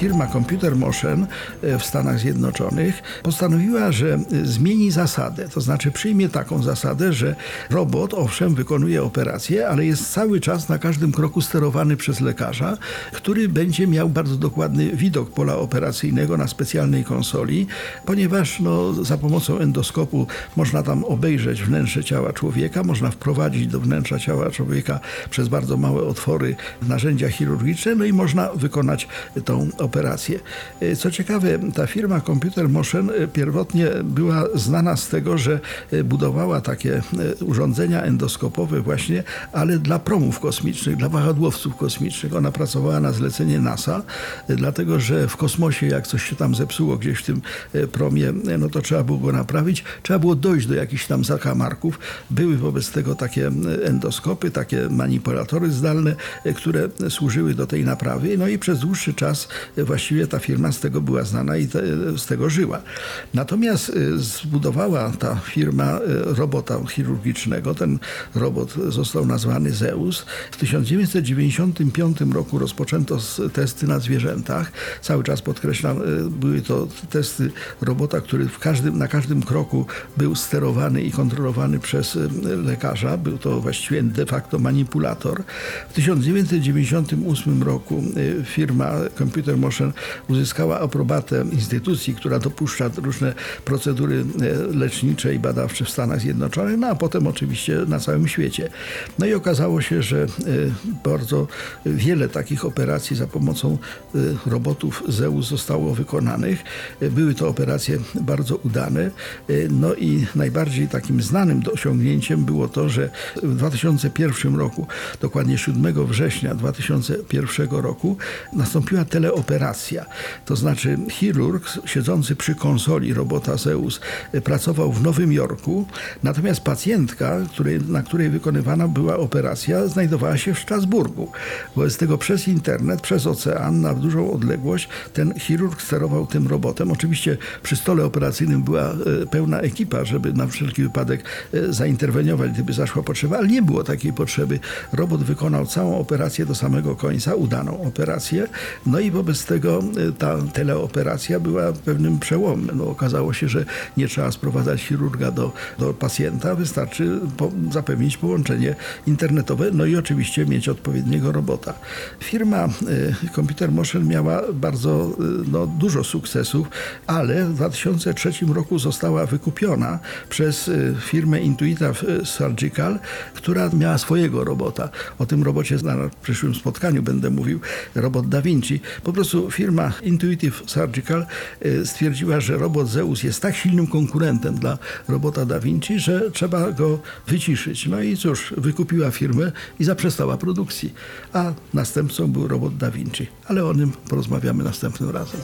Firma Computer Motion e, w Stanach Zjednoczonych postanowiła, że e, zmieni zasadę. To znaczy przyjmie taką zasadę, że robot owszem wykonuje operację, ale jest cały czas na każdym kroku sterowany przez lekarza, który będzie miał bardzo dokładny widok pola operacyjnego na specjalnej konsoli, ponieważ no, za pomocą endoskopu można tam obejrzeć wnętrze ciała człowieka, można wprowadzić do wnętrza ciała człowieka przez bardzo małe otwory narzędzia chirurgiczne, no i można wykonać tą operację operacje. E, co ciekawe, ta firma Computer Motion e, pierwotnie była znana z tego, że e, budowała takie urządzenia endoskopowe właśnie, ale dla promów kosmicznych, dla wahadłowców kosmicznych. Ona pracowała na zlecenie NASA, dlatego że w kosmosie, jak coś się tam zepsuło gdzieś w tym promie, no to trzeba było go naprawić. Trzeba było dojść do jakichś tam zakamarków. Były wobec tego takie endoskopy, takie manipulatory zdalne, które służyły do tej naprawy. No i przez dłuższy czas właściwie ta firma z tego była znana i te, z tego żyła. Natomiast y, zbudowała ta firma y, robota chirurgicznego. Ten robot został nazwany Zeus. W 1995 roku rozpoczęto testy na zwierzętach. Cały czas podkreślam, y, były to testy robota, który w każdym, na każdym kroku był sterowany i kontrolowany przez lekarza. Był to właściwie de facto manipulator. W 1998 roku firma Computer Motion uzyskała aprobatę instytucji, która dopuszcza różne procedury e, lecznicze i badawcze w Stanach Zjednoczonych, no a potem oczywiście na całym świecie. No i okazało się, że e, bardzo wiele takich operacji za pomocą e, robotów Zeus zostało wykonanych. Były to operacje bardzo udane. No i najbardziej takim znanym osiągnięciem było to, że w 2001 roku, dokładnie 7 września 2001 roku, nastąpiła teleoperacja operacja. To znaczy chirurg siedzący przy konsoli robota Zeus e, pracował w Nowym Jorku, natomiast pacjentka, której, na której wykonywana była operacja, znajdowała się w Strasburgu. Wobec tego przez internet, przez ocean, na dużą odległość ten chirurg sterował tym robotem. Oczywiście przy stole operacyjnym była e, pełna ekipa, żeby na wszelki wypadek e, zainterweniować, gdyby zaszła potrzeba, ale nie było takiej potrzeby. Robot wykonał całą operację do samego końca, udaną operację, no i wobec tego y, ta teleoperacja była pewnym przełomem. No, okazało się, że nie trzeba sprowadzać chirurga do, do pacjenta, wystarczy po, zapewnić połączenie internetowe, no i oczywiście mieć odpowiedniego robota. Firma y, Computer Motion miała bardzo y, no, dużo sukcesów, ale w 2003 roku została wykupiona przez firmę Intuitive Surgical, która miała swojego robota. O tym robocie na przyszłym spotkaniu będę mówił, robot Da Vinci. Po prostu firma Intuitive Surgical y, stwierdziła, że robot Zeus jest tak silnym konkurentem dla robota Da Vinci, że trzeba go wyciszyć. No i cóż, wykupiła firmę i zaprzestała produkcji. A następcą był robot Da Vinci. Ale o nim porozmawiamy następnym razem.